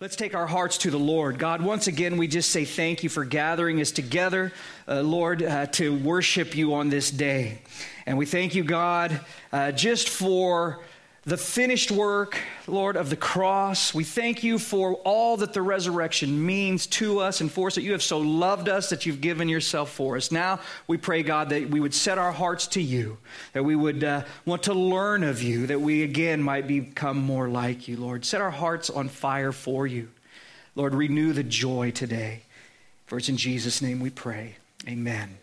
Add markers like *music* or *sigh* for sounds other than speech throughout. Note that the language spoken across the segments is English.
Let's take our hearts to the Lord. God, once again, we just say thank you for gathering us together, uh, Lord, uh, to worship you on this day. And we thank you, God, uh, just for the finished work, Lord, of the cross. We thank you for all that the resurrection means to us and for us, that you have so loved us that you've given yourself for us. Now we pray, God, that we would set our hearts to you, that we would uh, want to learn of you, that we again might become more like you, Lord. Set our hearts on fire for you. Lord, renew the joy today. For it's in Jesus' name we pray. Amen.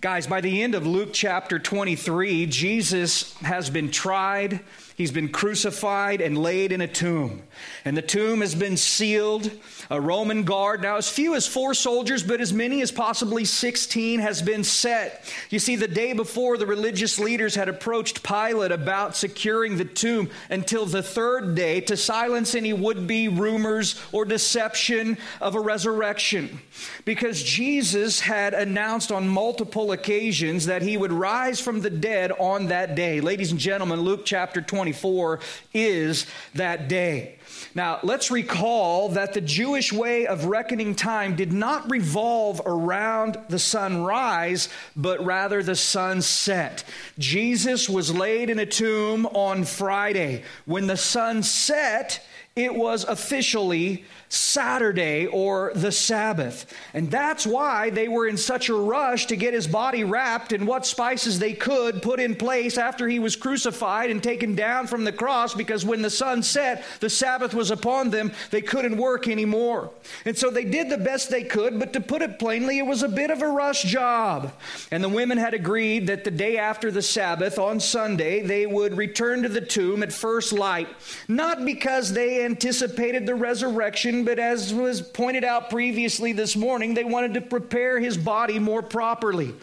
Guys, by the end of Luke chapter 23, Jesus has been tried He's been crucified and laid in a tomb. And the tomb has been sealed. A Roman guard, now as few as four soldiers, but as many as possibly 16, has been set. You see, the day before, the religious leaders had approached Pilate about securing the tomb until the third day to silence any would be rumors or deception of a resurrection. Because Jesus had announced on multiple occasions that he would rise from the dead on that day. Ladies and gentlemen, Luke chapter 20. 24 is that day. Now, let's recall that the Jewish way of reckoning time did not revolve around the sunrise, but rather the sunset. Jesus was laid in a tomb on Friday. When the sun set, it was officially Saturday or the Sabbath. And that's why they were in such a rush to get his body wrapped in what spices they could put in place after he was crucified and taken down from the cross because when the sun set, the Sabbath was upon them, they couldn't work anymore. And so they did the best they could, but to put it plainly, it was a bit of a rush job. And the women had agreed that the day after the Sabbath, on Sunday, they would return to the tomb at first light, not because they anticipated the resurrection but as was pointed out previously this morning, they wanted to prepare his body more properly.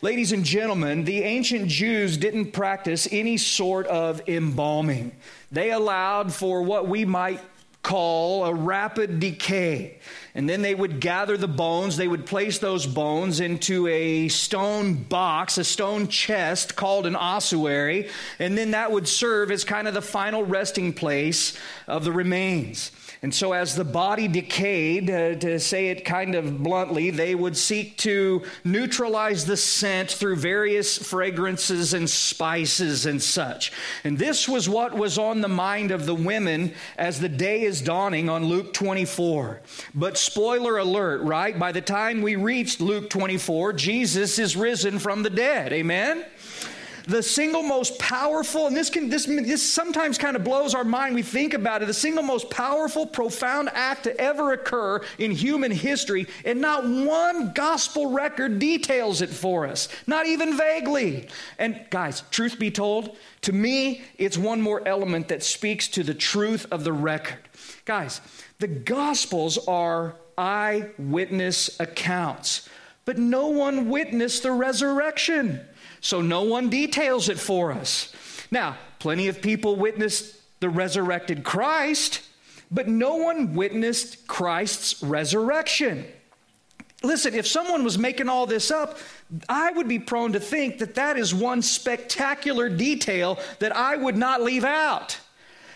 Ladies and gentlemen, the ancient Jews didn't practice any sort of embalming. They allowed for what we might call a rapid decay. And then they would gather the bones, they would place those bones into a stone box, a stone chest called an ossuary, and then that would serve as kind of the final resting place of the remains. And so, as the body decayed, uh, to say it kind of bluntly, they would seek to neutralize the scent through various fragrances and spices and such. And this was what was on the mind of the women as the day is dawning on Luke 24. But, spoiler alert, right? By the time we reached Luke 24, Jesus is risen from the dead. Amen? The single most powerful, and this can this, this sometimes kind of blows our mind. We think about it, the single most powerful, profound act to ever occur in human history, and not one gospel record details it for us, not even vaguely. And guys, truth be told, to me, it's one more element that speaks to the truth of the record. Guys, the gospels are eyewitness accounts, but no one witnessed the resurrection. So no one details it for us. Now, plenty of people witnessed the resurrected Christ, but no one witnessed Christ's resurrection. Listen, if someone was making all this up, I would be prone to think that that is one spectacular detail that I would not leave out.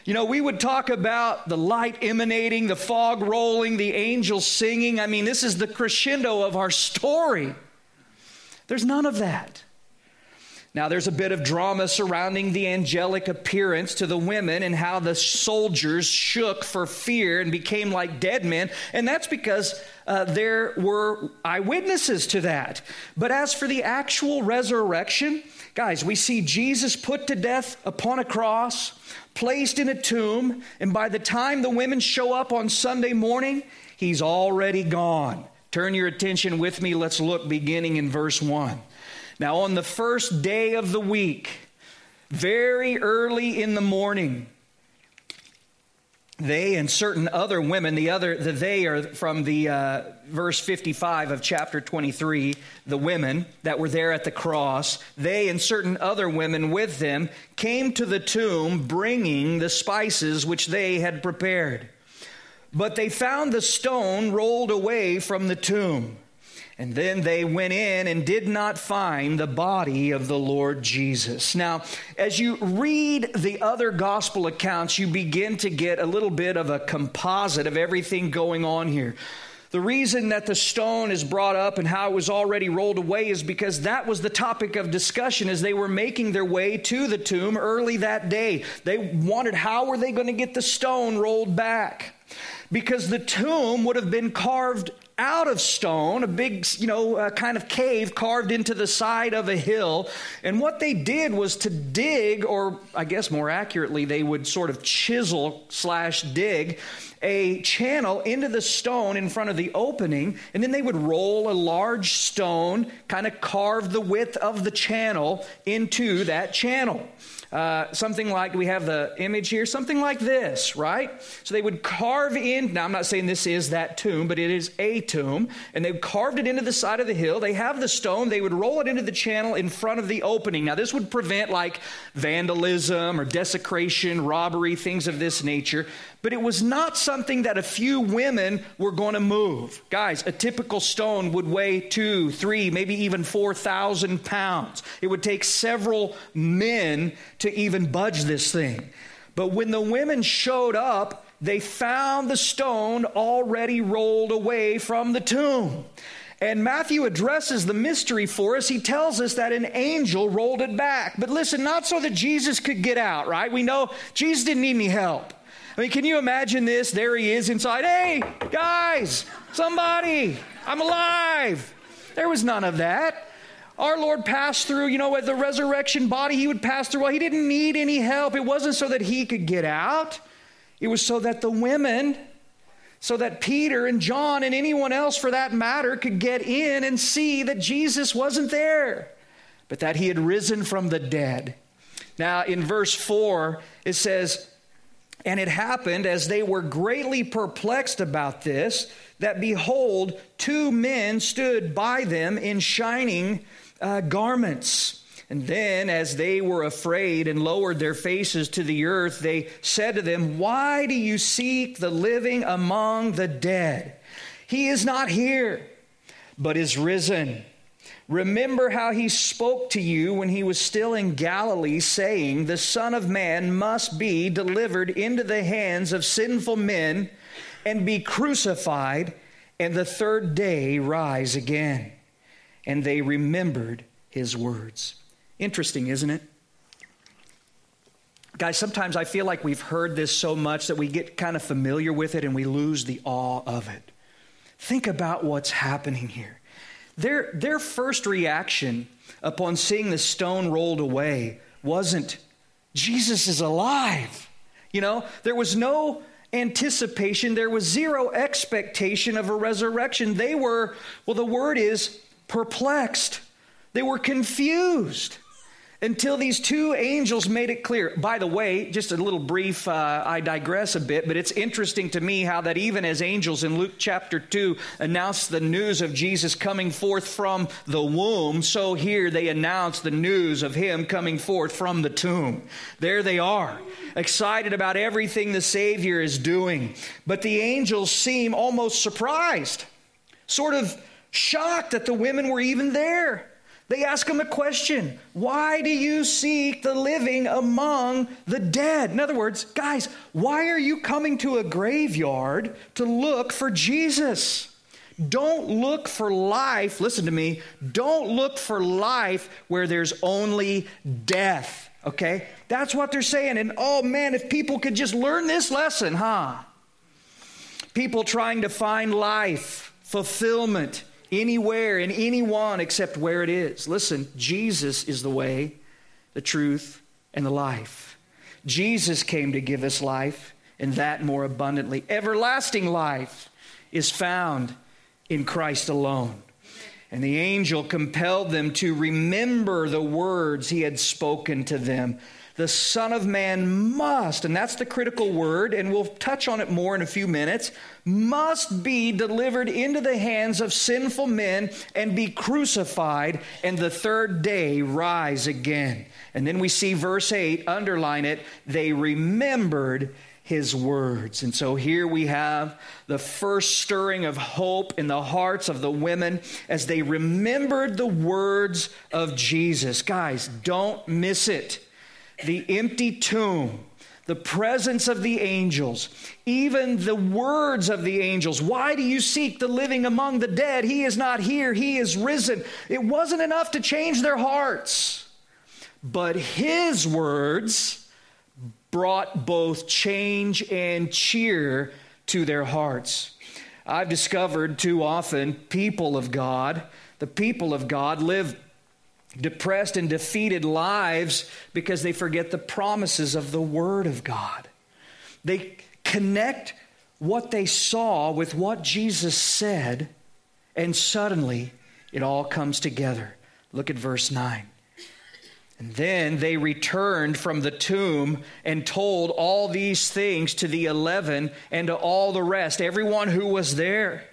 You know, we would talk about the light emanating, the fog rolling, the angels singing. I mean, this is the crescendo of our story. There's none of that. Now, there's a bit of drama surrounding the angelic appearance to the women and how the soldiers shook for fear and became like dead men. And that's because uh, there were eyewitnesses to that. But as for the actual resurrection, guys, we see Jesus put to death upon a cross, placed in a tomb, and by the time the women show up on Sunday morning, he's already gone. Turn your attention with me. Let's look beginning in verse 1. Now, on the first day of the week, very early in the morning, they and certain other women, the other, the they are from the uh, verse 55 of chapter 23, the women that were there at the cross, they and certain other women with them came to the tomb bringing the spices which they had prepared. But they found the stone rolled away from the tomb. And then they went in and did not find the body of the Lord Jesus. Now, as you read the other gospel accounts, you begin to get a little bit of a composite of everything going on here. The reason that the stone is brought up and how it was already rolled away is because that was the topic of discussion as they were making their way to the tomb early that day. They wondered how were they going to get the stone rolled back? Because the tomb would have been carved out of stone, a big, you know, kind of cave carved into the side of a hill. And what they did was to dig, or I guess more accurately, they would sort of chisel slash dig a channel into the stone in front of the opening, and then they would roll a large stone, kind of carve the width of the channel into that channel. Uh, something like we have the image here, something like this, right? So they would carve in. Now, I'm not saying this is that tomb, but it is a tomb. And they carved it into the side of the hill. They have the stone. They would roll it into the channel in front of the opening. Now, this would prevent like vandalism or desecration, robbery, things of this nature. But it was not something that a few women were going to move. Guys, a typical stone would weigh two, three, maybe even 4,000 pounds. It would take several men to even budge this thing. But when the women showed up, they found the stone already rolled away from the tomb. And Matthew addresses the mystery for us. He tells us that an angel rolled it back. But listen, not so that Jesus could get out, right? We know Jesus didn't need any help. I mean, can you imagine this? There he is inside. Hey, guys, somebody, I'm alive. There was none of that. Our Lord passed through, you know, with the resurrection body, he would pass through. Well, he didn't need any help. It wasn't so that he could get out, it was so that the women, so that Peter and John and anyone else for that matter could get in and see that Jesus wasn't there, but that he had risen from the dead. Now, in verse 4, it says, and it happened as they were greatly perplexed about this, that behold, two men stood by them in shining uh, garments. And then, as they were afraid and lowered their faces to the earth, they said to them, Why do you seek the living among the dead? He is not here, but is risen. Remember how he spoke to you when he was still in Galilee, saying, The Son of Man must be delivered into the hands of sinful men and be crucified, and the third day rise again. And they remembered his words. Interesting, isn't it? Guys, sometimes I feel like we've heard this so much that we get kind of familiar with it and we lose the awe of it. Think about what's happening here. Their, their first reaction upon seeing the stone rolled away wasn't, Jesus is alive. You know, there was no anticipation, there was zero expectation of a resurrection. They were, well, the word is perplexed, they were confused until these two angels made it clear. By the way, just a little brief, uh, I digress a bit, but it's interesting to me how that even as angels in Luke chapter 2 announced the news of Jesus coming forth from the womb, so here they announce the news of him coming forth from the tomb. There they are, excited about everything the Savior is doing. But the angels seem almost surprised, sort of shocked that the women were even there. They ask him a question Why do you seek the living among the dead? In other words, guys, why are you coming to a graveyard to look for Jesus? Don't look for life, listen to me, don't look for life where there's only death, okay? That's what they're saying. And oh man, if people could just learn this lesson, huh? People trying to find life, fulfillment, anywhere and anyone except where it is. Listen, Jesus is the way, the truth, and the life. Jesus came to give us life, and that more abundantly. Everlasting life is found in Christ alone. And the angel compelled them to remember the words he had spoken to them the Son of Man must, and that's the critical word, and we'll touch on it more in a few minutes, must be delivered into the hands of sinful men and be crucified, and the third day rise again. And then we see verse 8, underline it, they remembered his words. And so here we have the first stirring of hope in the hearts of the women as they remembered the words of Jesus. Guys, don't miss it. The empty tomb, the presence of the angels, even the words of the angels. Why do you seek the living among the dead? He is not here, he is risen. It wasn't enough to change their hearts, but his words brought both change and cheer to their hearts. I've discovered too often people of God, the people of God live depressed and defeated lives because they forget the promises of the Word of God. They connect what they saw with what Jesus said, and suddenly it all comes together. Look at verse 9. And then they returned from the tomb and told all these things to the eleven and to all the rest, everyone who was there.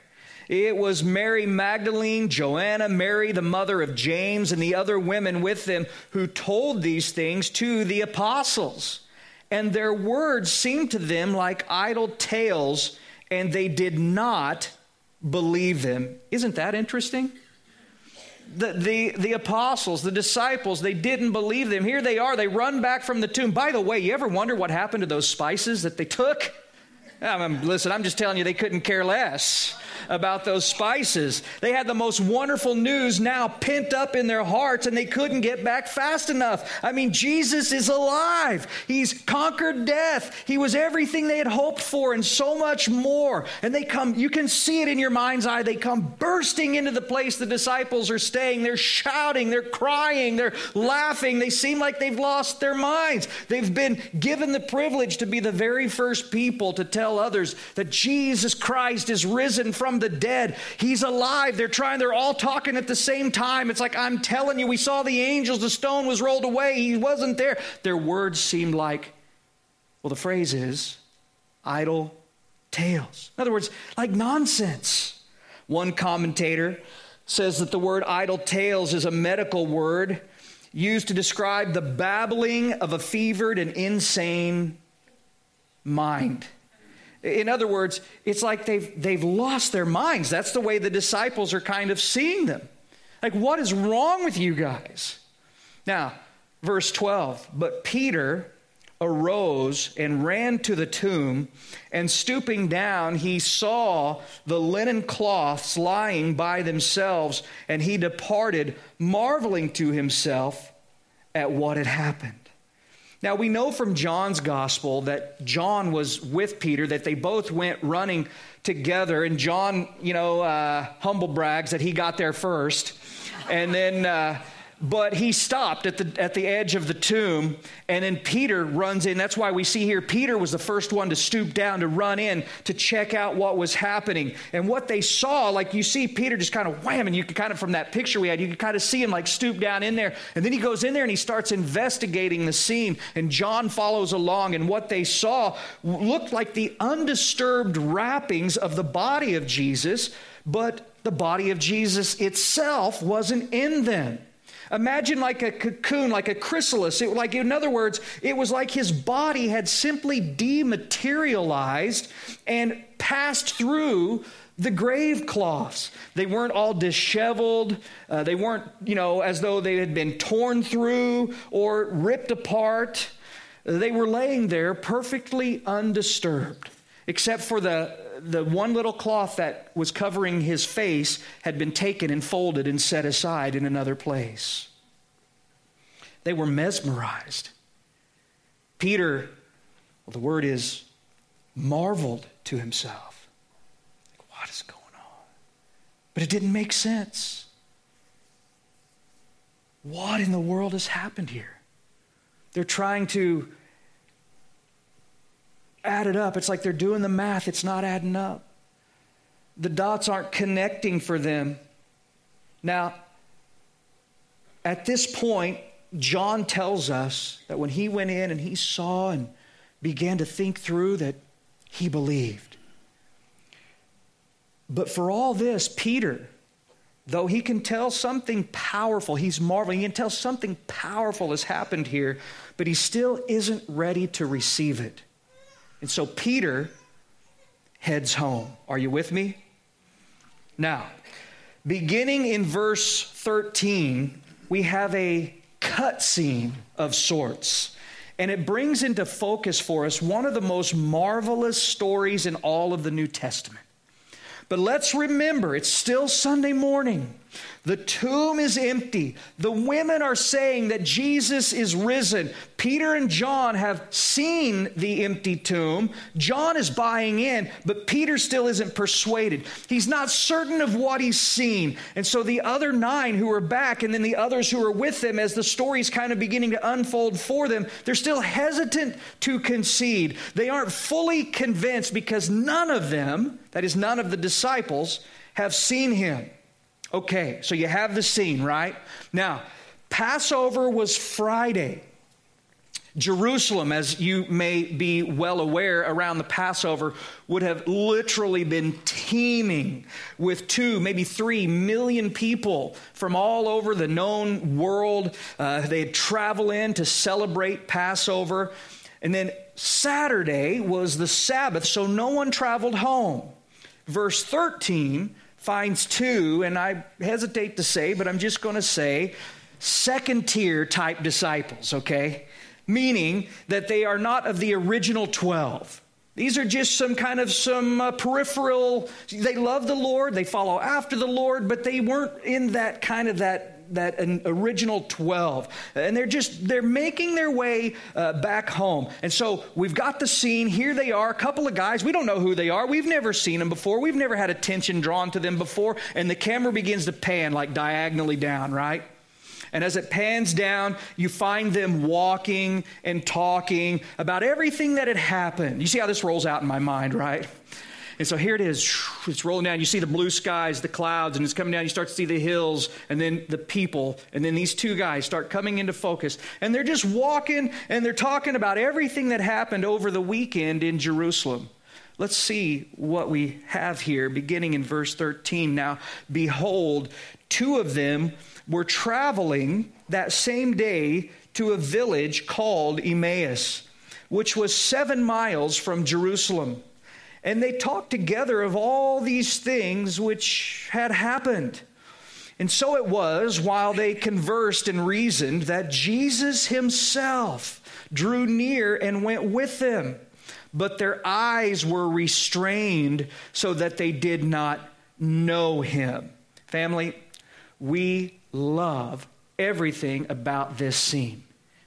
It was Mary Magdalene, Joanna, Mary, the mother of James, and the other women with them who told these things to the apostles. And their words seemed to them like idle tales, and they did not believe them. Isn't that interesting? the, the, the apostles, the disciples, they didn't believe them. Here they are, they run back from the tomb. By the way, you ever wonder what happened to those spices that they took? I listen, I'm just telling you, they couldn't care less about those spices. They had the most wonderful news now pent up in their hearts and they couldn't get back fast enough. I mean, Jesus is alive. He's conquered death. He was everything they had hoped for and so much more. And they come, you can see it in your mind's eye. They come bursting into the place the disciples are staying. They're shouting, they're crying, they're laughing. They seem like they've lost their minds. They've been given the privilege to be the very first people to tell others that Jesus Christ is risen from the dead. He's alive. They're trying, they're all talking at the same time. It's like, I'm telling you, we saw the angels, the stone was rolled away, he wasn't there. Their words seemed like, well, the phrase is idle tales. In other words, like nonsense. One commentator says that the word idle tales is a medical word used to describe the babbling of a fevered and insane mind. In other words, it's like they've, they've lost their minds. That's the way the disciples are kind of seeing them. Like, what is wrong with you guys? Now, verse 12, but Peter arose and ran to the tomb, and stooping down, he saw the linen cloths lying by themselves, and he departed, marveling to himself at what had happened. Now, we know from John's gospel that John was with Peter, that they both went running together. And John, you know, uh, humble brags that he got there first. And then. Uh, but he stopped at the, at the edge of the tomb, and then Peter runs in. That's why we see here Peter was the first one to stoop down to run in to check out what was happening. And what they saw, like you see Peter just kind of wham, and you can kind of, from that picture we had, you can kind of see him like stoop down in there. And then he goes in there and he starts investigating the scene, and John follows along. And what they saw looked like the undisturbed wrappings of the body of Jesus, but the body of Jesus itself wasn't in them. Imagine like a cocoon, like a chrysalis. It, like, in other words, it was like his body had simply dematerialized and passed through the grave cloths. They weren't all disheveled. Uh, they weren't, you know, as though they had been torn through or ripped apart. They were laying there perfectly undisturbed, except for the, the one little cloth that was covering his face had been taken and folded and set aside in another place. They were mesmerized. Peter, well, the word is marveled to himself. What is going on? But it didn't make sense. What in the world has happened here? They're trying to add it up. It's like they're doing the math, it's not adding up. The dots aren't connecting for them. Now, at this point, John tells us that when he went in and he saw and began to think through that he believed. But for all this, Peter, though he can tell something powerful, he's marveling, he can tell something powerful has happened here, but he still isn't ready to receive it. And so Peter heads home. Are you with me? Now, beginning in verse 13, we have a cut scene of sorts. And it brings into focus for us one of the most marvelous stories in all of the New Testament. But let's remember, it's still Sunday morning. The tomb is empty. The women are saying that Jesus is risen. Peter and John have seen the empty tomb. John is buying in, but Peter still isn't persuaded. He's not certain of what he's seen. And so the other nine who are back, and then the others who are with them, as the story's kind of beginning to unfold for them, they're still hesitant to concede. They aren't fully convinced because none of them, that is, none of the disciples, have seen him. Okay, so you have the scene, right? Now, Passover was Friday. Jerusalem, as you may be well aware, around the Passover would have literally been teeming with two, maybe three million people from all over the known world. Uh, they'd travel in to celebrate Passover. And then Saturday was the Sabbath, so no one traveled home. Verse 13 finds two, and I hesitate to say, but I'm just going to say second tier type disciples, okay? Meaning that they are not of the original 12. These are just some kind of some uh, peripheral, they love the Lord, they follow after the Lord, but they weren't in that kind of that that an original 12 and they're just they're making their way uh, back home. And so we've got the scene. Here they are a couple of guys. We don't know who they are. We've never seen them before. We've never had attention drawn to them before. And the camera begins to pan like diagonally down right? And as it pans down, you find them walking and talking about everything that had happened. You see how this rolls out in my mind, right? And so here it is. It's rolling down. You see the blue skies, the clouds, and it's coming down. You start to see the hills, and then the people. And then these two guys start coming into focus. And they're just walking and they're talking about everything that happened over the weekend in Jerusalem. Let's see what we have here, beginning in verse 13. Now, behold, two of them were traveling that same day to a village called Emmaus, which was seven miles from Jerusalem. And they talked together of all these things which had happened. And so it was, while they conversed and reasoned, that Jesus himself drew near and went with them. But their eyes were restrained so that they did not know him. Family, we love everything about this scene,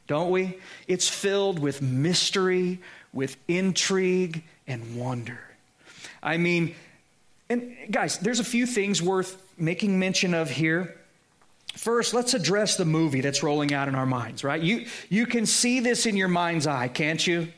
don't we? It's filled with mystery, with intrigue, and wonder. I mean, and guys, there's a few things worth making mention of here. First, let's address the movie that's rolling out in our minds, right? You, you can see this in your mind's eye, can't you?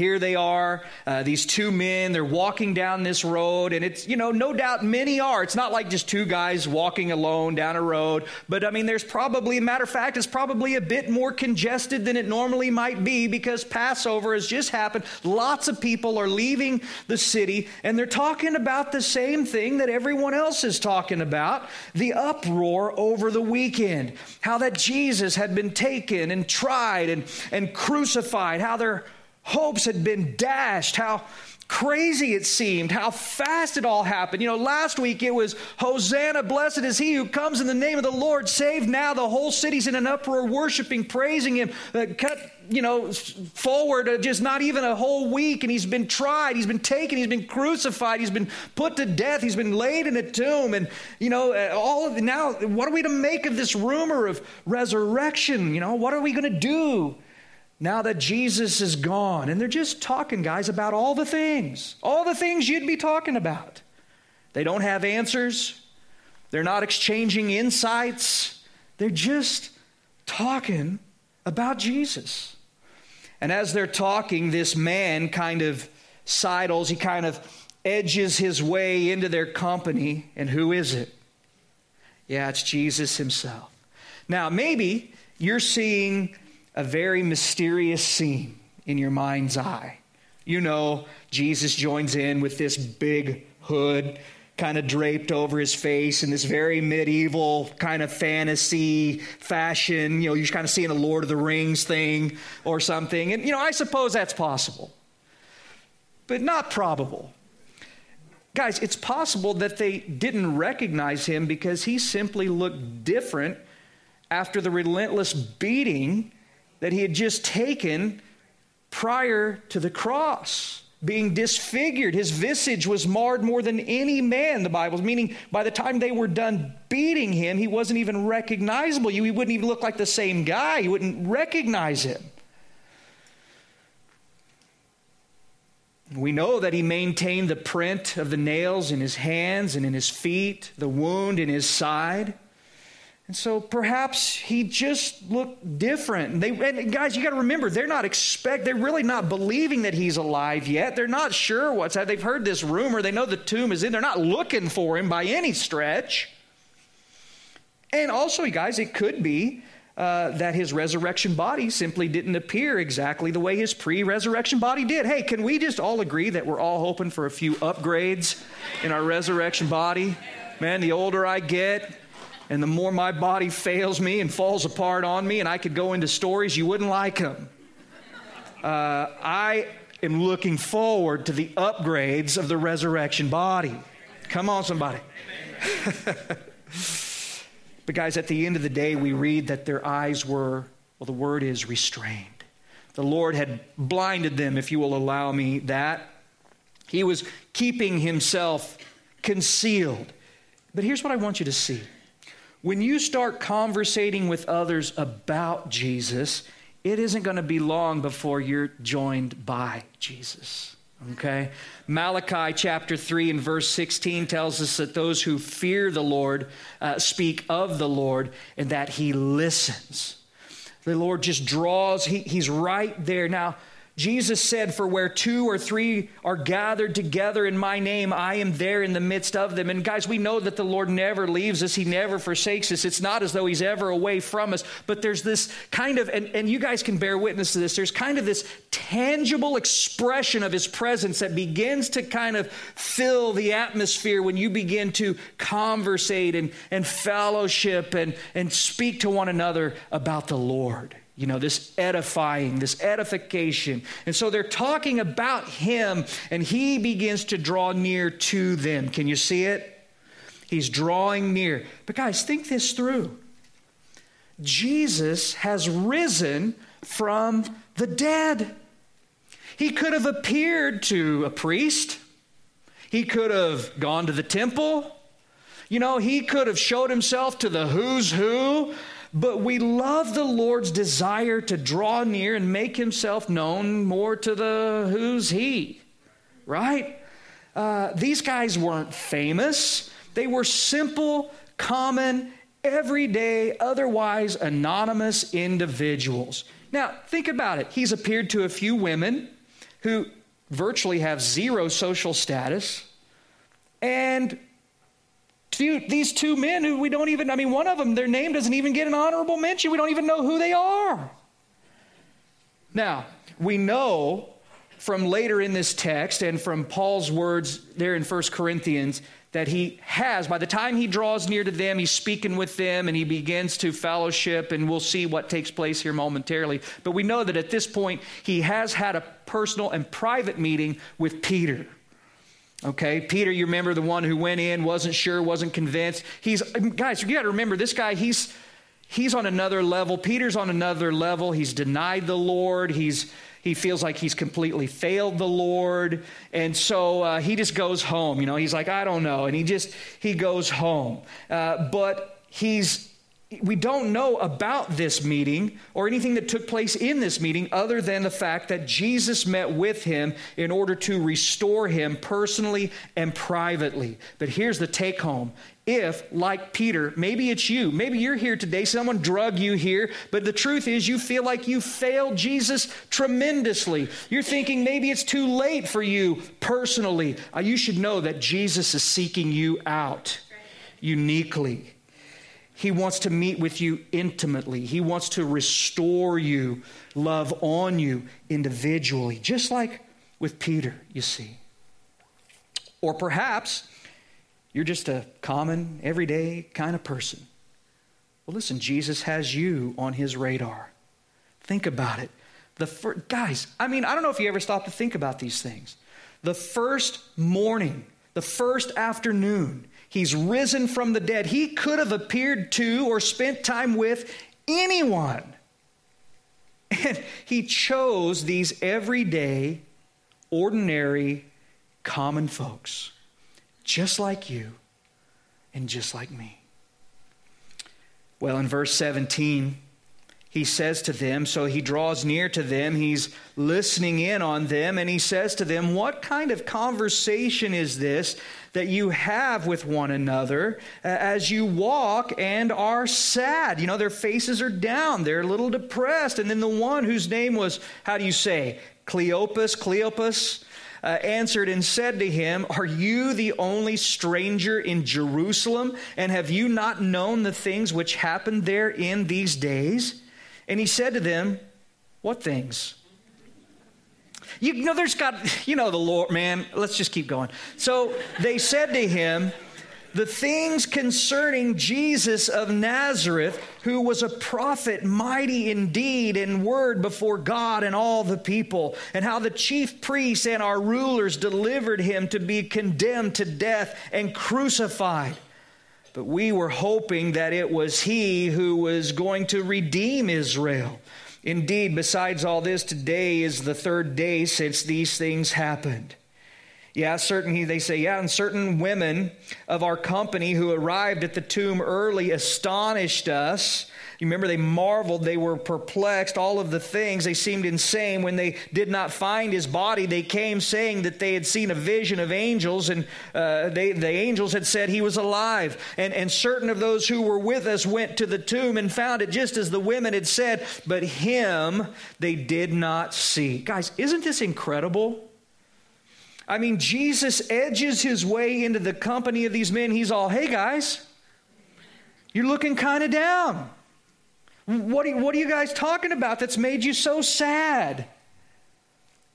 Here they are, uh, these two men, they're walking down this road, and it's, you know, no doubt many are. It's not like just two guys walking alone down a road, but I mean, there's probably, matter of fact, it's probably a bit more congested than it normally might be because Passover has just happened. Lots of people are leaving the city, and their talking about the same thing that everyone else is talking about the uproar over the weekend. How that Jesus had been taken and tried and, and crucified, how they're hopes had been dashed, how crazy it seemed, how fast it all happened. You know, last week it was Hosanna, blessed is he who comes in the name of the Lord, saved now. The whole city's in an uproar, worshiping, praising him. Uh, cut, you know, forward uh, just not even a whole week, and he's been tried, he's been taken, he's been crucified, he's been put to death, he's been laid in a tomb, and you know, uh, all of now, what are we to make of this rumor of resurrection? You know, what are we going to do? Now that Jesus is gone. And they're just talking, guys, about all the things, all the things you'd be talking about. They don't have answers, they're not exchanging insights, they're just talking about Jesus. And as they're talking, this man kind of sidles, he kind of edges his way into their company. And who is it? Yeah, it's Jesus himself. Now, maybe you're seeing a very mysterious scene in your mind's eye. You know, Jesus joins in with this big hood kind of draped over his face in this very medieval kind of fantasy fashion. You know, you're kind of seeing a Lord of the Rings thing or something. And, you know, I suppose that's possible. but not probable. Guys, it's possible that they didn't recognize him because he simply looked different after the relentless beating that he had just taken prior to the cross being disfigured. His visage was marred more than any man, the Bible, meaning by the time they were done beating him, he wasn't even recognizable. He wouldn't even look like the same guy. You wouldn't recognize him. We know that he maintained the print of the nails in his hands and in his feet, the wound in his side. And so perhaps he just looked different. They, and guys, you got to remember, they're not expect, they're really not believing that he's alive yet. They're not sure what's happening. They've heard this rumor. They know the tomb is in. They're not looking for him by any stretch. And also, you guys, it could be uh, that his resurrection body simply didn't appear exactly the way his pre resurrection body did. Hey, can we just all agree that we're all hoping for a few upgrades in our resurrection body? Man, the older I get, and the more my body fails me and falls apart on me, and I could go into stories, you wouldn't like them. Uh, I am looking forward to the upgrades of the resurrection body. Come on, somebody. *laughs* but, guys, at the end of the day, we read that their eyes were, well, the word is restrained. The Lord had blinded them, if you will allow me that. He was keeping himself concealed. But here's what I want you to see when you start conversating with others about Jesus, it isn't going to be long before you're joined by Jesus. Okay? Malachi chapter 3 and verse 16 tells us that those who fear the Lord uh, speak of the Lord and that he listens. The Lord just draws, he, he's right there. Now, Jesus said, For where two or three are gathered together in my name, I am there in the midst of them. And guys, we know that the Lord never leaves us, He never forsakes us. It's not as though He's ever away from us, but there's this kind of, and, and you guys can bear witness to this, there's kind of this tangible expression of His presence that begins to kind of fill the atmosphere when you begin to conversate and, and fellowship and, and speak to one another about the Lord you know, this edifying, this edification. And so they're talking about him, and he begins to draw near to them. Can you see it? He's drawing near. But guys, think this through. Jesus has risen from the dead. He could have appeared to a priest, he could have gone to the temple. You know, he could have showed himself to the who's who but we love the Lord's desire to draw near and make himself known more to the who's he, right? Uh, these guys weren't famous, they were simple, common, everyday, otherwise anonymous individuals. Now, think about it. He's appeared to a few women who virtually have zero social status and Two, these two men who we don't even, I mean, one of them, their name doesn't even get an honorable mention. We don't even know who they are. Now, we know from later in this text and from Paul's words there in 1 Corinthians that he has, by the time he draws near to them, he's speaking with them and he begins to fellowship, and we'll see what takes place here momentarily. But we know that at this point, he has had a personal and private meeting with Peter. Okay, Peter, you remember the one who went in, wasn't sure, wasn't convinced. He's guys, you got to remember this guy. He's he's on another level. Peter's on another level. He's denied the Lord. He's he feels like he's completely failed the Lord, and so uh, he just goes home. You know, he's like, I don't know, and he just he goes home. Uh, but he's we don't know about this meeting or anything that took place in this meeting other than the fact that Jesus met with him in order to restore him personally and privately. But here's the take home. If, like Peter, maybe it's you, maybe you're here today, someone drug you here, but the truth is you feel like you failed Jesus tremendously. You're thinking maybe it's too late for you personally. Uh, you should know that Jesus is seeking you out uniquely. He wants to meet with you intimately. He wants to restore you, love on you individually, just like with Peter, you see. Or perhaps you're just a common, everyday kind of person. Well, listen, Jesus has you on his radar. Think about it. The first, guys, I mean, I don't know if you ever stop to think about these things. the first morning, the first afternoon. He's risen from the dead. He could have appeared to or spent time with anyone. And he chose these everyday, ordinary, common folks, just like you and just like me. Well, in verse 17, he says to them, so he draws near to them, he's listening in on them, and he says to them, What kind of conversation is this that you have with one another as you walk and are sad? You know, their faces are down, they're a little depressed. And then the one whose name was, how do you say, Cleopas, Cleopas, uh, answered and said to him, Are you the only stranger in Jerusalem? And have you not known the things which happened there in these days? And he said to them, What things? You know, there's got, you know, the Lord, man, let's just keep going. So they said to him, the things concerning Jesus of Nazareth, who was a prophet, mighty indeed in word before God and all the people, and how the chief priests and our rulers delivered him to be condemned to death and crucified. But we were hoping that it was he who was going to redeem Israel. Indeed, besides all this, today is the third day since these things happened. Yeah, certain, they say, yeah, and certain women of our company who arrived at the tomb early astonished us you remember they marveled, they were perplexed, all of the things. They seemed insane. When they did not find his body, they came saying that they had seen a vision of angels, and uh, they, the angels had said he was alive. And, and certain of those who were with us went to the tomb and found it just as the women had said, but him they did not see. Guys, isn't this incredible? I mean, Jesus edges his way into the company of these men. He's all, hey guys, you're looking kind of down. What are, what are you guys talking about that's made you so sad?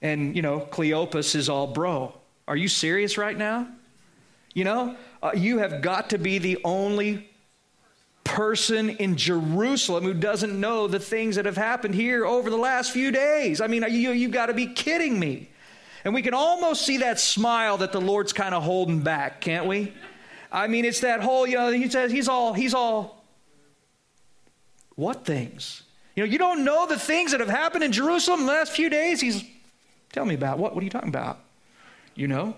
And, you know, Cleopas is all, bro, are you serious right now? You know, uh, you have got to be the only person in Jerusalem who doesn't know the things that have happened here over the last few days. I mean, you, you've got to be kidding me. And we can almost see that smile that the Lord's kind of holding back, can't we? I mean, it's that whole, you know, he says he's all, he's all what things? You know, you don't know the things that have happened in Jerusalem in the last few days. He's, tell me about what? What are you talking about? You know?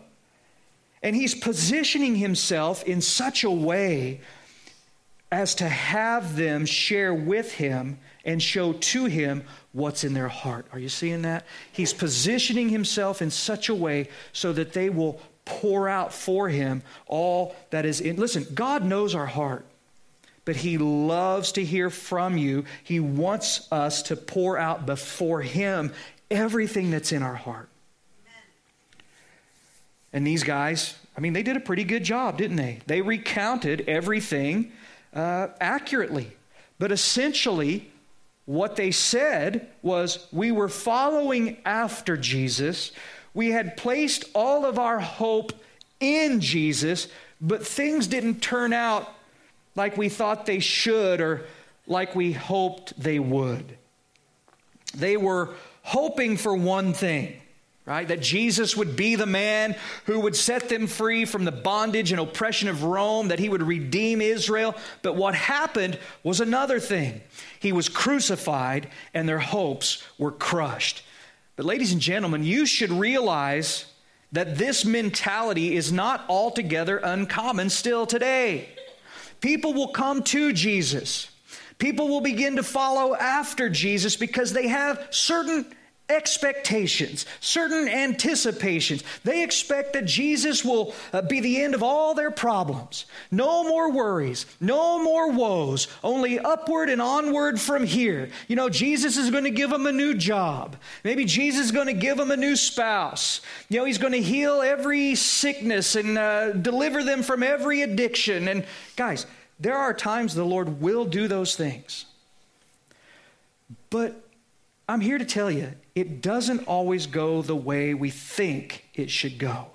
And he's positioning himself in such a way as to have them share with him and show to him what's in their heart. Are you seeing that? He's positioning himself in such a way so that they will pour out for him all that is in. Listen, God knows our heart but He loves to hear from you. He wants us to pour out before Him everything that's in our heart. And these guys, I mean, they did a pretty good job, didn't they? They recounted everything uh, accurately. But essentially, what they said was we were following after Jesus. We had placed all of our hope in Jesus, but things didn't turn out like we thought they should or like we hoped they would. They were hoping for one thing, right? That Jesus would be the man who would set them free from the bondage and oppression of Rome, that he would redeem Israel. But what happened was another thing. He was crucified and their hopes were crushed. But, ladies and gentlemen, you should realize that this mentality is not altogether uncommon still today. People will come to Jesus. People will begin to follow after Jesus because they have certain expectations, certain anticipations. They expect that Jesus will uh, be the end of all their problems. No more worries, no more woes, only upward and onward from here. You know, Jesus is going to give them a new job. Maybe Jesus is going to give them a new spouse. You know, he's going to heal every sickness and uh, deliver them from every addiction. And guys, there are times the Lord will do those things. But I'm here to tell you, it doesn't always go the way we think it should go.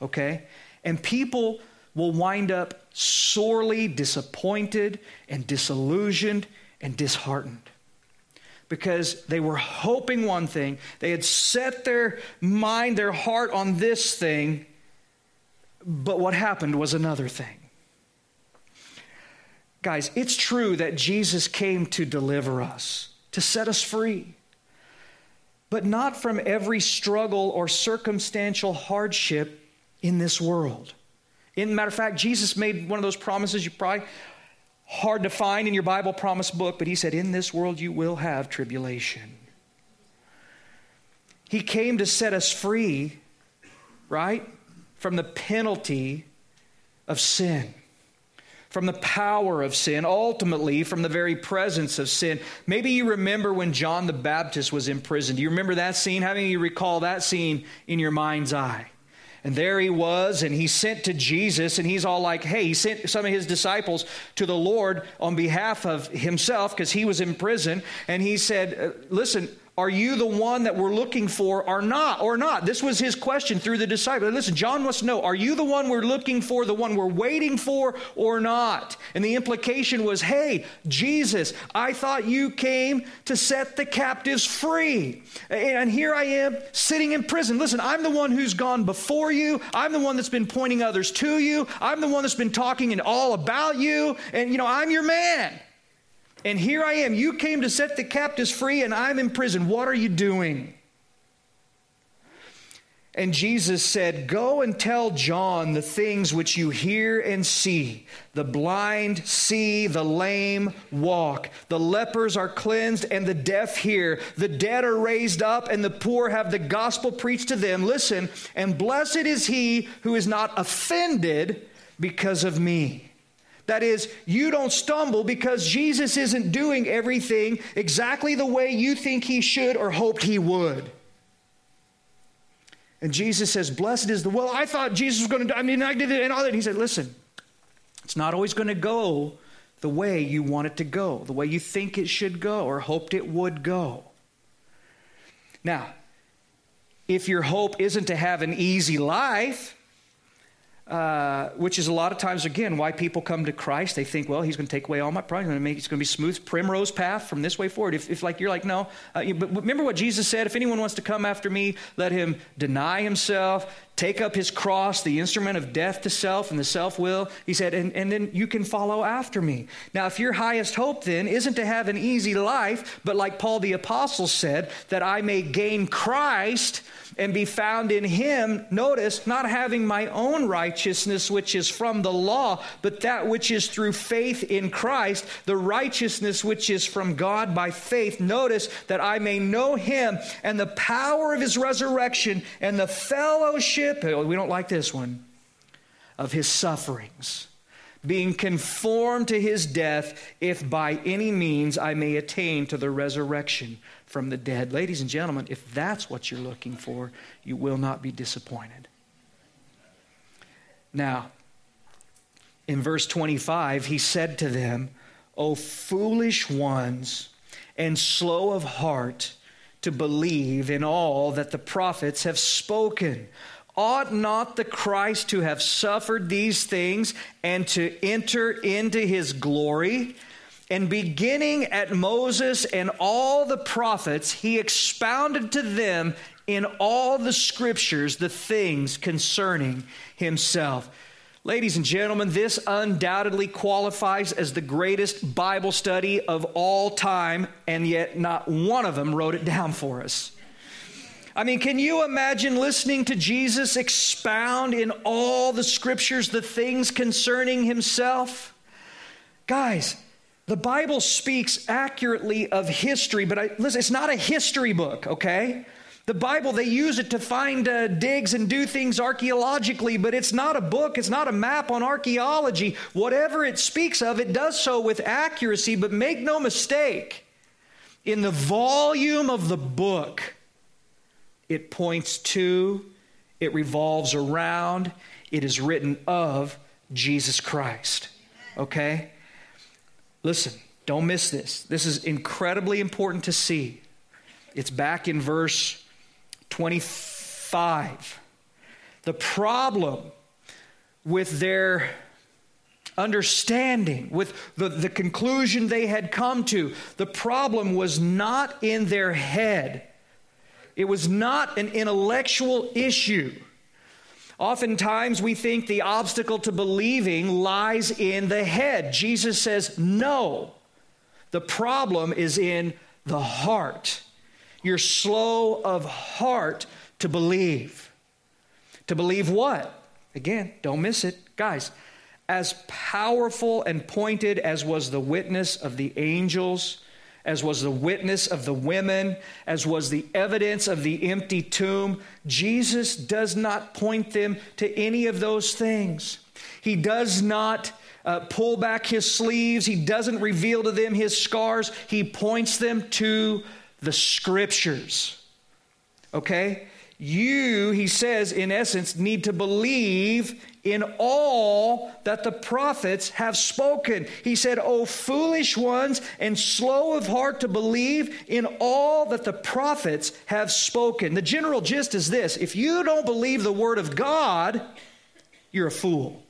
Okay? And people will wind up sorely disappointed and disillusioned and disheartened. because they were hoping one thing. They had set their mind, their heart on this thing, but what happened was another thing. Guys, it's true that Jesus came to deliver us, to set us free, but not from every struggle or circumstantial hardship in this world. In matter of fact, Jesus made one of those promises you probably hard to find in your Bible promise book, but he said, In this world you will have tribulation. He came to set us free, right, from the penalty of sin, from the power of sin, ultimately from the very presence of sin. Maybe you remember when John the Baptist was in prison. Do you remember that scene? How many of you recall that scene in your mind's eye? And there he was, and he sent to Jesus, and he's all like, hey, he sent some of his disciples to the Lord on behalf of himself because he was in prison. And he said, uh, listen, are you the one that we're looking for or not? Or not? This was his question through the disciple. Listen, John wants to know, are you the one we're looking for, the one we're waiting for or not? And the implication was, hey, Jesus, I thought you came to set the captives free. And here I am sitting in prison. Listen, I'm the one who's gone before you. I'm the one that's been pointing others to you. I'm the one that's been talking and all about you. And, you know, I'm your man. And here I am. You came to set the captives free, and I'm in prison. What are you doing? And Jesus said, Go and tell John the things which you hear and see. The blind see, the lame walk, the lepers are cleansed, and the deaf hear. The dead are raised up, and the poor have the gospel preached to them. Listen, and blessed is he who is not offended because of me. That is, you don't stumble because Jesus isn't doing everything exactly the way you think he should or hoped he would. And Jesus says, Blessed is the, well, I thought Jesus was going to, I mean, I did it and all that. He said, Listen, it's not always going to go the way you want it to go, the way you think it should go or hoped it would go. Now, if your hope isn't to have an easy life, uh, which is a lot of times, again, why people come to Christ. They think, well, he's going to take away all my problems. To make it's going to be smooth primrose path from this way forward. If, if like you're like, no, uh, you, but remember what Jesus said: if anyone wants to come after me, let him deny himself, take up his cross, the instrument of death to self and the self will. He said, and, and then you can follow after me. Now, if your highest hope then isn't to have an easy life, but like Paul the Apostle said, that I may gain Christ and be found in him, notice, not having my own righteousness, which is from the law, but that which is through faith in Christ, the righteousness which is from God by faith. Notice that I may know him and the power of his resurrection and the fellowship, oh, we don't like this one, of his sufferings being conformed to his death, if by any means I may attain to the resurrection from the dead. Ladies and gentlemen, if that's what you're looking for, you will not be disappointed. Now, in verse 25, he said to them, O foolish ones, and slow of heart to believe in all that the prophets have spoken. Ought not the Christ to have suffered these things and to enter into his glory? And beginning at Moses and all the prophets, he expounded to them in all the scriptures the things concerning himself. Ladies and gentlemen, this undoubtedly qualifies as the greatest Bible study of all time, and yet not one of them wrote it down for us. I mean, can you imagine listening to Jesus expound in all the scriptures the things concerning himself? Guys, the Bible speaks accurately of history, but I, listen, it's not a history book, okay? The Bible, they use it to find uh, digs and do things archaeologically, but it's not a book, it's not a map on archaeology. Whatever it speaks of, it does so with accuracy, but make no mistake, in the volume of the book, it points to, it revolves around, it is written of Jesus Christ, okay? Listen, don't miss this. This is incredibly important to see. It's back in verse 25. The problem with their understanding, with the, the conclusion they had come to. The problem was not in their head, it was not an intellectual issue. Oftentimes, we think the obstacle to believing lies in the head. Jesus says, no. The problem is in the heart. You're slow of heart to believe. To believe what? Again, don't miss it. Guys, as powerful and pointed as was the witness of the angels, as was the witness of the women, as was the evidence of the empty tomb, Jesus does not point them to any of those things. He does not uh, pull back his sleeves, he doesn't reveal to them his scars. He points them to the scriptures. Okay? You, he says, in essence, need to believe in all that the prophets have spoken. He said, O foolish ones and slow of heart to believe in all that the prophets have spoken. The general gist is this if you don't believe the word of God, you're a fool.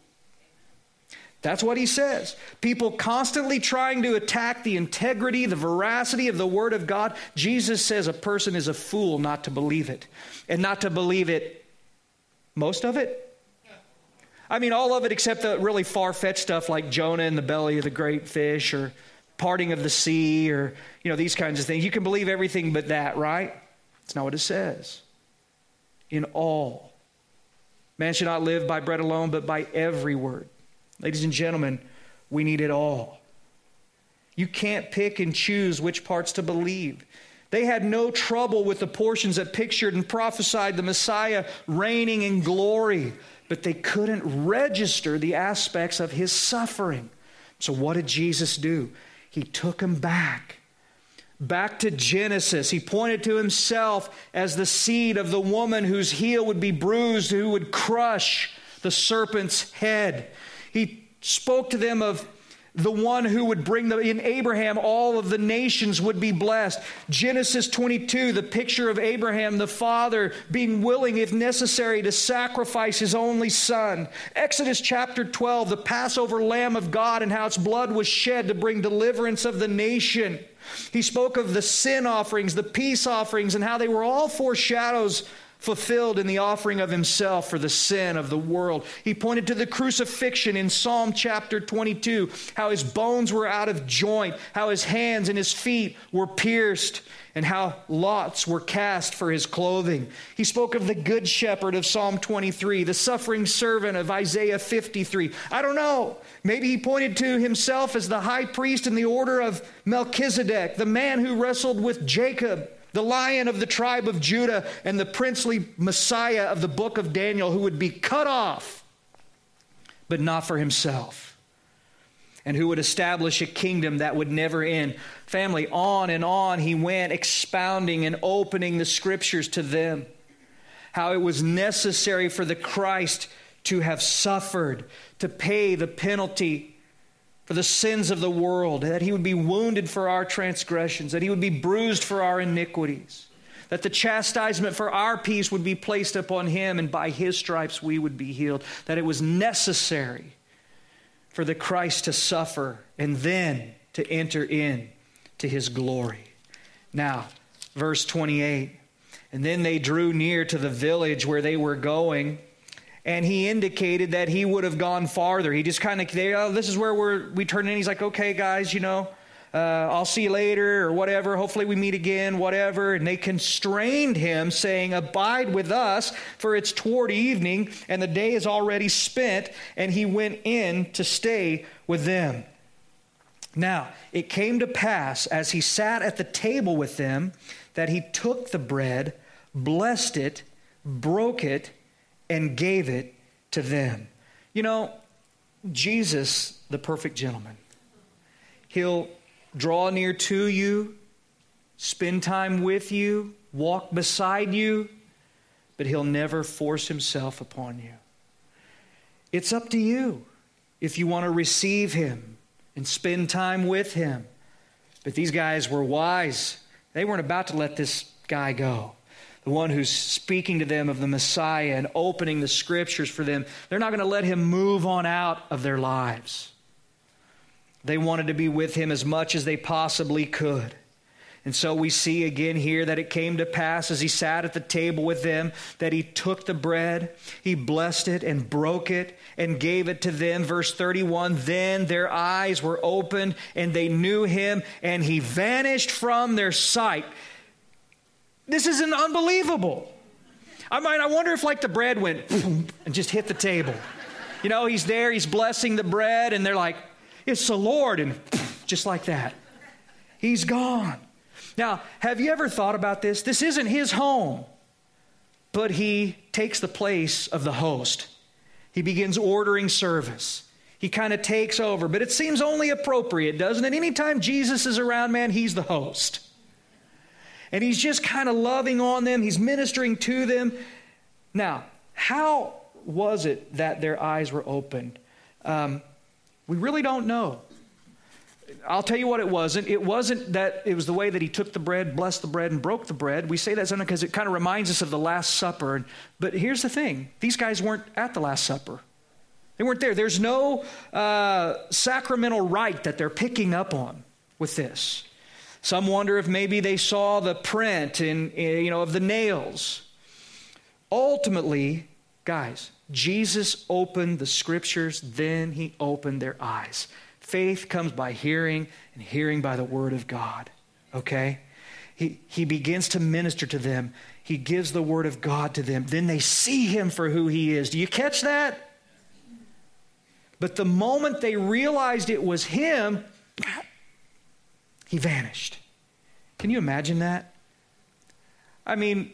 That's what he says. People constantly trying to attack the integrity, the veracity of the Word of God. Jesus says a person is a fool not to believe it. And not to believe it, most of it. I mean, all of it except the really far fetched stuff like Jonah in the belly of the great fish or parting of the sea or, you know, these kinds of things. You can believe everything but that, right? It's not what it says. In all. Man should not live by bread alone, but by every word Ladies and gentlemen, we need it all. You can't pick and choose which parts to believe. They had no trouble with the portions that pictured and prophesied the Messiah reigning in glory, but they couldn't register the aspects of his suffering. So, what did Jesus do? He took them back. Back to Genesis. He pointed to himself as the seed of the woman whose heel would be bruised, who would crush the serpent's head. He spoke to them of the one who would bring the in Abraham all of the nations would be blessed. Genesis 22, the picture of Abraham the father being willing if necessary to sacrifice his only son. Exodus chapter 12, the Passover lamb of God and how its blood was shed to bring deliverance of the nation. He spoke of the sin offerings, the peace offerings and how they were all foreshadows fulfilled in the offering of himself for the sin of the world. He pointed to the crucifixion in Psalm chapter 22, how his bones were out of joint, how his hands and his feet were pierced, and how lots were cast for his clothing. He spoke of the good shepherd of Psalm 23, the suffering servant of Isaiah 53. I don't know. Maybe he pointed to himself as the high priest in the order of Melchizedek, the man who wrestled with Jacob the lion of the tribe of Judah and the princely Messiah of the book of Daniel who would be cut off, but not for himself, and who would establish a kingdom that would never end. Family, on and on he went, expounding and opening the scriptures to them. How it was necessary for the Christ to have suffered, to pay the penalty for the sins of the world, that he would be wounded for our transgressions, that he would be bruised for our iniquities, that the chastisement for our peace would be placed upon him, and by his stripes we would be healed, that it was necessary for the Christ to suffer and then to enter in to his glory. Now, verse 28 And then they drew near to the village where they were going and he indicated that he would have gone farther. He just kind of, oh, this is where we're, we turn in. He's like, okay, guys, you know, uh, I'll see you later or whatever. Hopefully we meet again, whatever. And they constrained him, saying, Abide with us, for it's toward evening, and the day is already spent. And he went in to stay with them. Now, it came to pass as he sat at the table with them that he took the bread, blessed it, broke it, and gave it to them. You know, Jesus, the perfect gentleman, he'll draw near to you, spend time with you, walk beside you, but he'll never force himself upon you. It's up to you if you want to receive him and spend time with him. But these guys were wise. They weren't about to let this guy go the one who's speaking to them of the Messiah and opening the scriptures for them, they're not going to let him move on out of their lives. They wanted to be with him as much as they possibly could. And so we see again here that it came to pass as he sat at the table with them that he took the bread, he blessed it and broke it and gave it to them. Verse 31 Then their eyes were opened and they knew him and he vanished from their sight. This is an unbelievable. I mean, I wonder if like the bread went *laughs* and just hit the table. You know, he's there, he's blessing the bread, and they're like, It's the Lord, and *laughs* just like that. He's gone. Now, have you ever thought about this? This isn't his home, but he takes the place of the host. He begins ordering service. He kind of takes over, but it seems only appropriate, doesn't it? Anytime Jesus is around, man, he's the host. And he's just kind of loving on them, he's ministering to them. Now, how was it that their eyes were opened? Um, we really don't know. I'll tell you what it wasn't. It wasn't that it was the way that he took the bread, blessed the bread, and broke the bread. We say that because it kind of reminds us of the Last Supper. But here's the thing these guys weren't at the Last Supper, they weren't there. There's no uh, sacramental rite that they're picking up on with this. Some wonder if maybe they saw the print in, in you know, of the nails. Ultimately, guys, Jesus opened the scriptures, then he opened their eyes. Faith comes by hearing, and hearing by the word of God. Okay? He, he begins to minister to them. He gives the word of God to them. Then they see him for who he is. Do you catch that? But the moment they realized it was him, he vanished. Can you imagine that? I mean,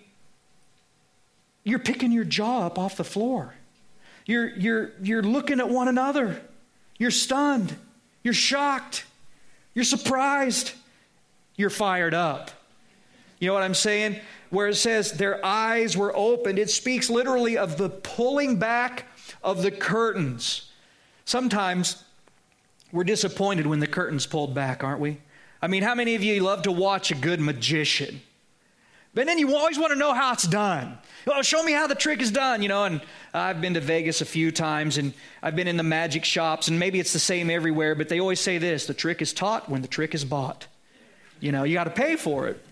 you're picking your jaw up off the floor. You're, you're, you're looking at one another. You're stunned. You're shocked. You're surprised. You're fired up. You know what I'm saying? Where it says their eyes were opened, it speaks literally of the pulling back of the curtains. Sometimes we're disappointed when the curtain's pulled back, aren't we? I mean, how many of you love to watch a good magician? But then you always want to know how it's done. Well, show me how the trick is done, you know. And I've been to Vegas a few times and I've been in the magic shops, and maybe it's the same everywhere, but they always say this the trick is taught when the trick is bought. You know, you got to pay for it.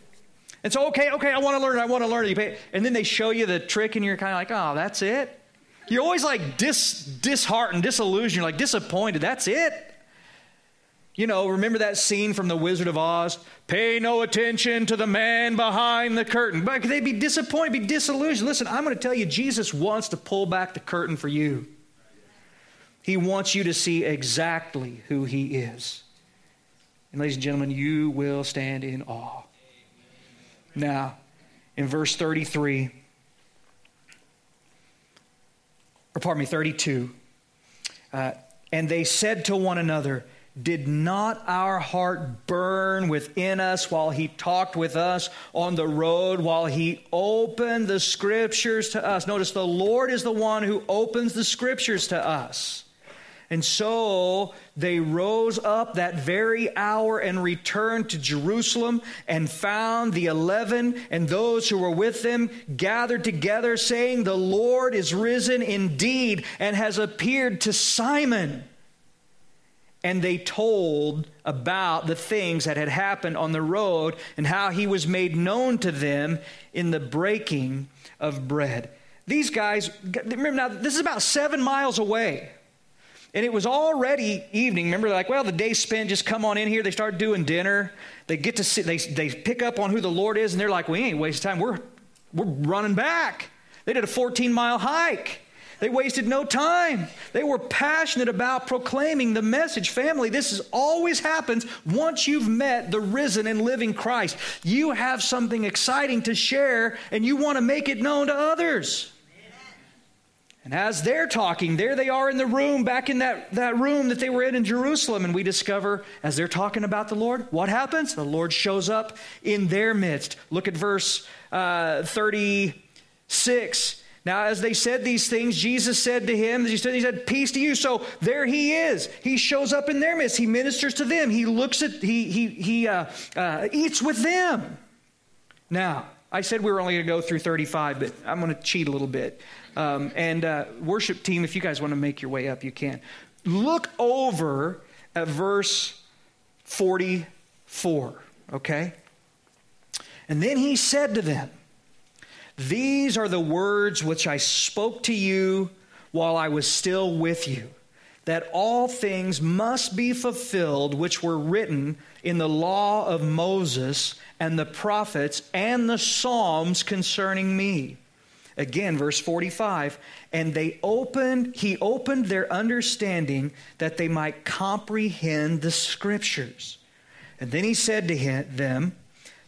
And so, okay, okay, I want to learn, I want to learn. You pay, and then they show you the trick, and you're kind of like, oh, that's it. You're always like dis, disheartened, disillusioned, you're like disappointed. That's it. You know, remember that scene from The Wizard of Oz? Pay no attention to the man behind the curtain. But they'd be disappointed, be disillusioned. Listen, I'm going to tell you, Jesus wants to pull back the curtain for you. He wants you to see exactly who He is. And, ladies and gentlemen, you will stand in awe. Now, in verse 33, or pardon me, 32, uh, and they said to one another, did not our heart burn within us while he talked with us on the road, while he opened the scriptures to us? Notice the Lord is the one who opens the scriptures to us. And so they rose up that very hour and returned to Jerusalem and found the eleven and those who were with them gathered together, saying, The Lord is risen indeed and has appeared to Simon and they told about the things that had happened on the road and how he was made known to them in the breaking of bread. These guys, remember now, this is about seven miles away. And it was already evening. Remember, like, well, the day spent, just come on in here. They start doing dinner. They get to see, they, they pick up on who the Lord is, and they're like, we ain't wasting time. We're, we're running back. They did a 14 mile hike. They wasted no time. They were passionate about proclaiming the message. Family, this is, always happens once you've met the risen and living Christ. You have something exciting to share and you want to make it known to others. And as they're talking, there they are in the room, back in that, that room that they were in in Jerusalem. And we discover, as they're talking about the Lord, what happens? The Lord shows up in their midst. Look at verse uh, 36. Now, as they said these things, Jesus said to him, he said, he said, Peace to you. So there he is. He shows up in their midst. He ministers to them. He looks at, he, he, he uh, uh, eats with them. Now, I said we were only going to go through 35, but I'm going to cheat a little bit. Um, and uh, worship team, if you guys want to make your way up, you can. Look over at verse 44, okay? And then he said to them, These are the words which I spoke to you while I was still with you, that all things must be fulfilled which were written in the law of Moses and the prophets and the Psalms concerning me. Again, verse 45, and they opened, he opened their understanding that they might comprehend the scriptures. And then he said to him, them,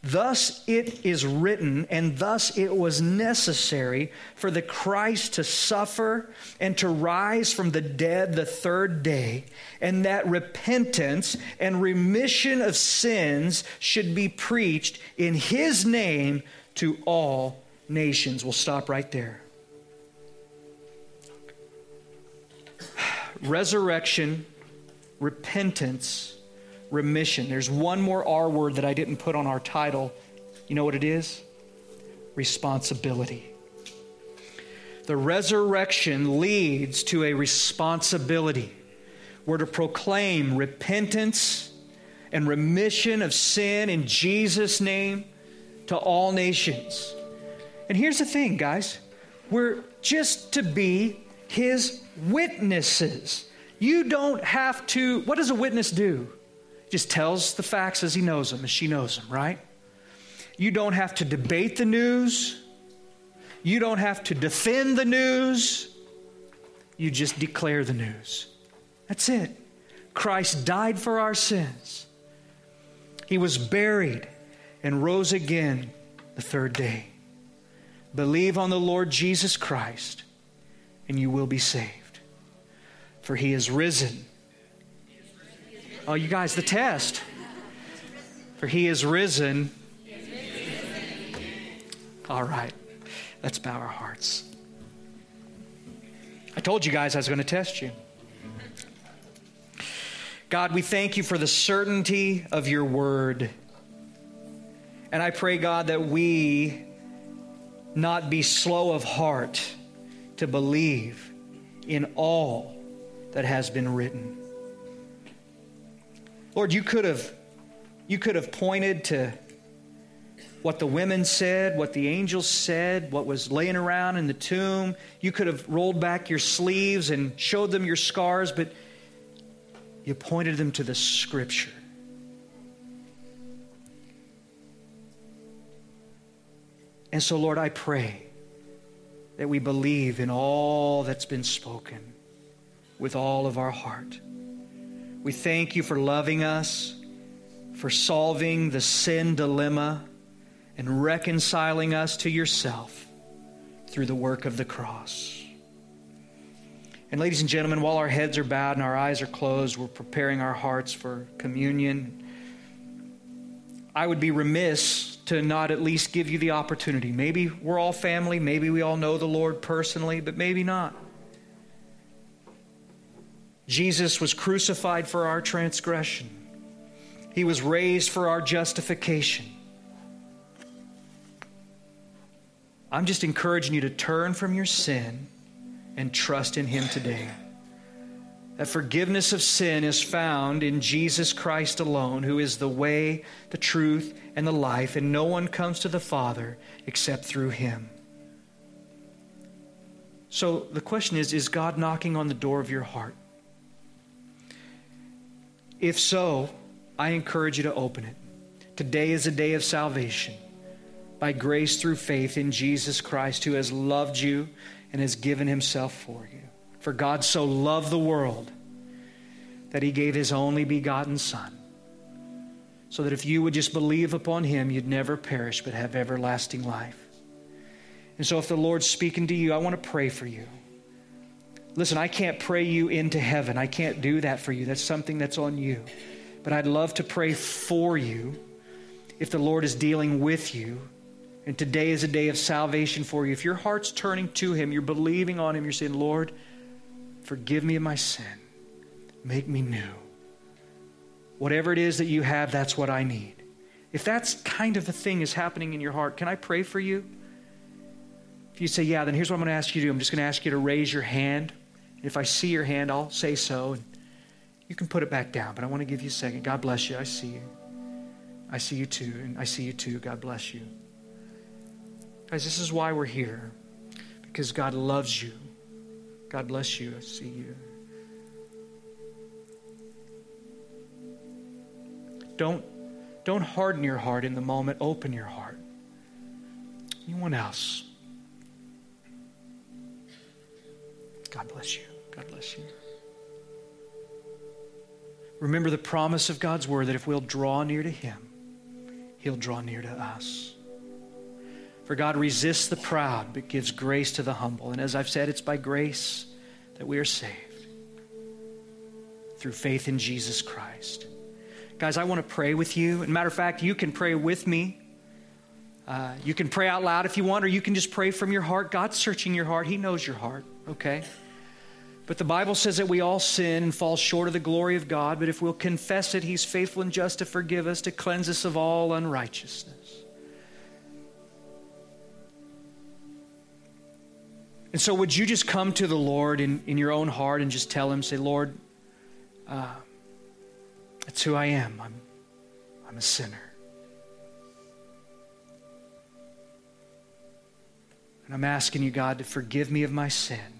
Thus it is written, and thus it was necessary for the Christ to suffer and to rise from the dead the third day, and that repentance and remission of sins should be preached in his name to all nations. We'll stop right there. *sighs* Resurrection, repentance, remission. There's one more R word that I didn't put on our title. You know what it is? Responsibility. The resurrection leads to a responsibility. We're to proclaim repentance and remission of sin in Jesus' name to all nations. And here's the thing, guys we're just to be his witnesses. You don't have to, what does a witness do? Just tells the facts as he knows them, as she knows them, right? You don't have to debate the news. You don't have to defend the news. You just declare the news. That's it. Christ died for our sins. He was buried and rose again the third day. Believe on the Lord Jesus Christ, and you will be saved. For he is risen Oh, you guys, the test. For he is risen. All right, let's bow our hearts. I told you guys I was going to test you. God, we thank you for the certainty of your word. And I pray, God, that we not be slow of heart to believe in all that has been written. Lord, you could have you could have pointed to what the women said, what the angels said, what was laying around in the tomb. You could have rolled back your sleeves and showed them your scars, but you pointed them to the scripture. And so, Lord, I pray that we believe in all that's been spoken with all of our heart. We thank you for loving us, for solving the sin dilemma, and reconciling us to yourself through the work of the cross. And, ladies and gentlemen, while our heads are bowed and our eyes are closed, we're preparing our hearts for communion. I would be remiss to not at least give you the opportunity. Maybe we're all family, maybe we all know the Lord personally, but maybe not. Jesus was crucified for our transgression, He was raised for our justification. I'm just encouraging you to turn from your sin and trust in Him today. That forgiveness of sin is found in Jesus Christ alone, who is the way, the truth, and the life, and no one comes to the Father except through Him. So the question is Is God knocking on the door of your heart? If so, I encourage you to open it. Today is a day of salvation by grace through faith in Jesus Christ, who has loved you and has given himself for you. For God so loved the world that he gave his only begotten Son, so that if you would just believe upon him, you'd never perish but have everlasting life. And so, if the Lord's speaking to you, I want to pray for you. Listen, I can't pray you into heaven. I can't do that for you. That's something that's on you. But I'd love to pray for you if the Lord is dealing with you. And today is a day of salvation for you. If your heart's turning to Him, you're believing on Him, you're saying, Lord, forgive me of my sin, make me new. Whatever it is that you have, that's what I need. If that's kind of the thing is happening in your heart, can I pray for you? If you say, Yeah, then here's what I'm going to ask you to do I'm just going to ask you to raise your hand if I see your hand, I'll say so. And You can put it back down, but I want to give you a second. God bless you. I see you. I see you too, and I see you too. God bless you. Guys, this is why we're here. Because God loves you. God bless you. I see you. Don't, don't harden your heart in the moment. Open your heart. Anyone else? God bless you. God bless you. Remember the promise of God's word that if we'll draw near to Him, He'll draw near to us. For God resists the proud, but gives grace to the humble. And as I've said, it's by grace that we are saved through faith in Jesus Christ. Guys, I want to pray with you. And matter of fact, you can pray with me. Uh, you can pray out loud if you want, or you can just pray from your heart. God's searching your heart, He knows your heart, okay? But the Bible says that we all sin and fall short of the glory of God, but if we'll confess it, He's faithful and just to forgive us, to cleanse us of all unrighteousness. And so, would you just come to the Lord in, in your own heart and just tell Him, say, Lord, uh, that's who I am. I'm, I'm a sinner. And I'm asking you, God, to forgive me of my sin.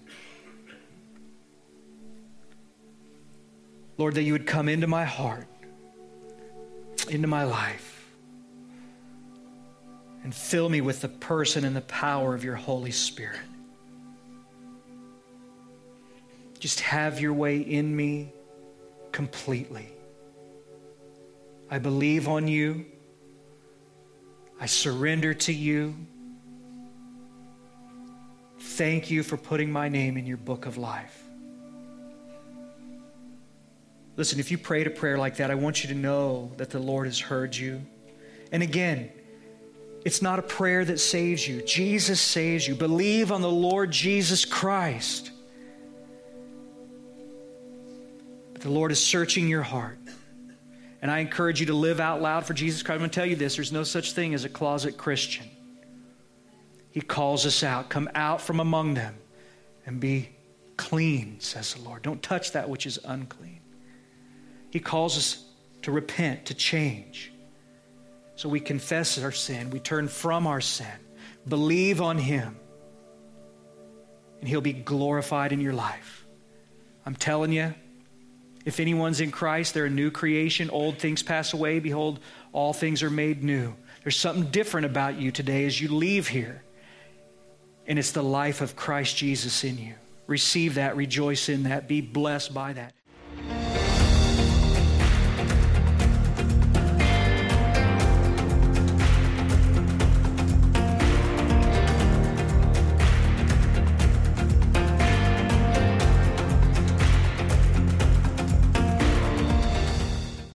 Lord, that you would come into my heart, into my life, and fill me with the person and the power of your Holy Spirit. Just have your way in me completely. I believe on you. I surrender to you. Thank you for putting my name in your book of life. Listen, if you prayed a prayer like that, I want you to know that the Lord has heard you. And again, it's not a prayer that saves you. Jesus saves you. Believe on the Lord Jesus Christ. But the Lord is searching your heart. And I encourage you to live out loud for Jesus Christ. I'm going to tell you this there's no such thing as a closet Christian. He calls us out. Come out from among them and be clean, says the Lord. Don't touch that which is unclean. He calls us to repent, to change. So we confess our sin, we turn from our sin, believe on Him, and He'll be glorified in your life. I'm telling you, if anyone's in Christ, they're a new creation. Old things pass away. Behold, all things are made new. There's something different about you today as you leave here. And it's the life of Christ Jesus in you. Receive that, rejoice in that, be blessed by that.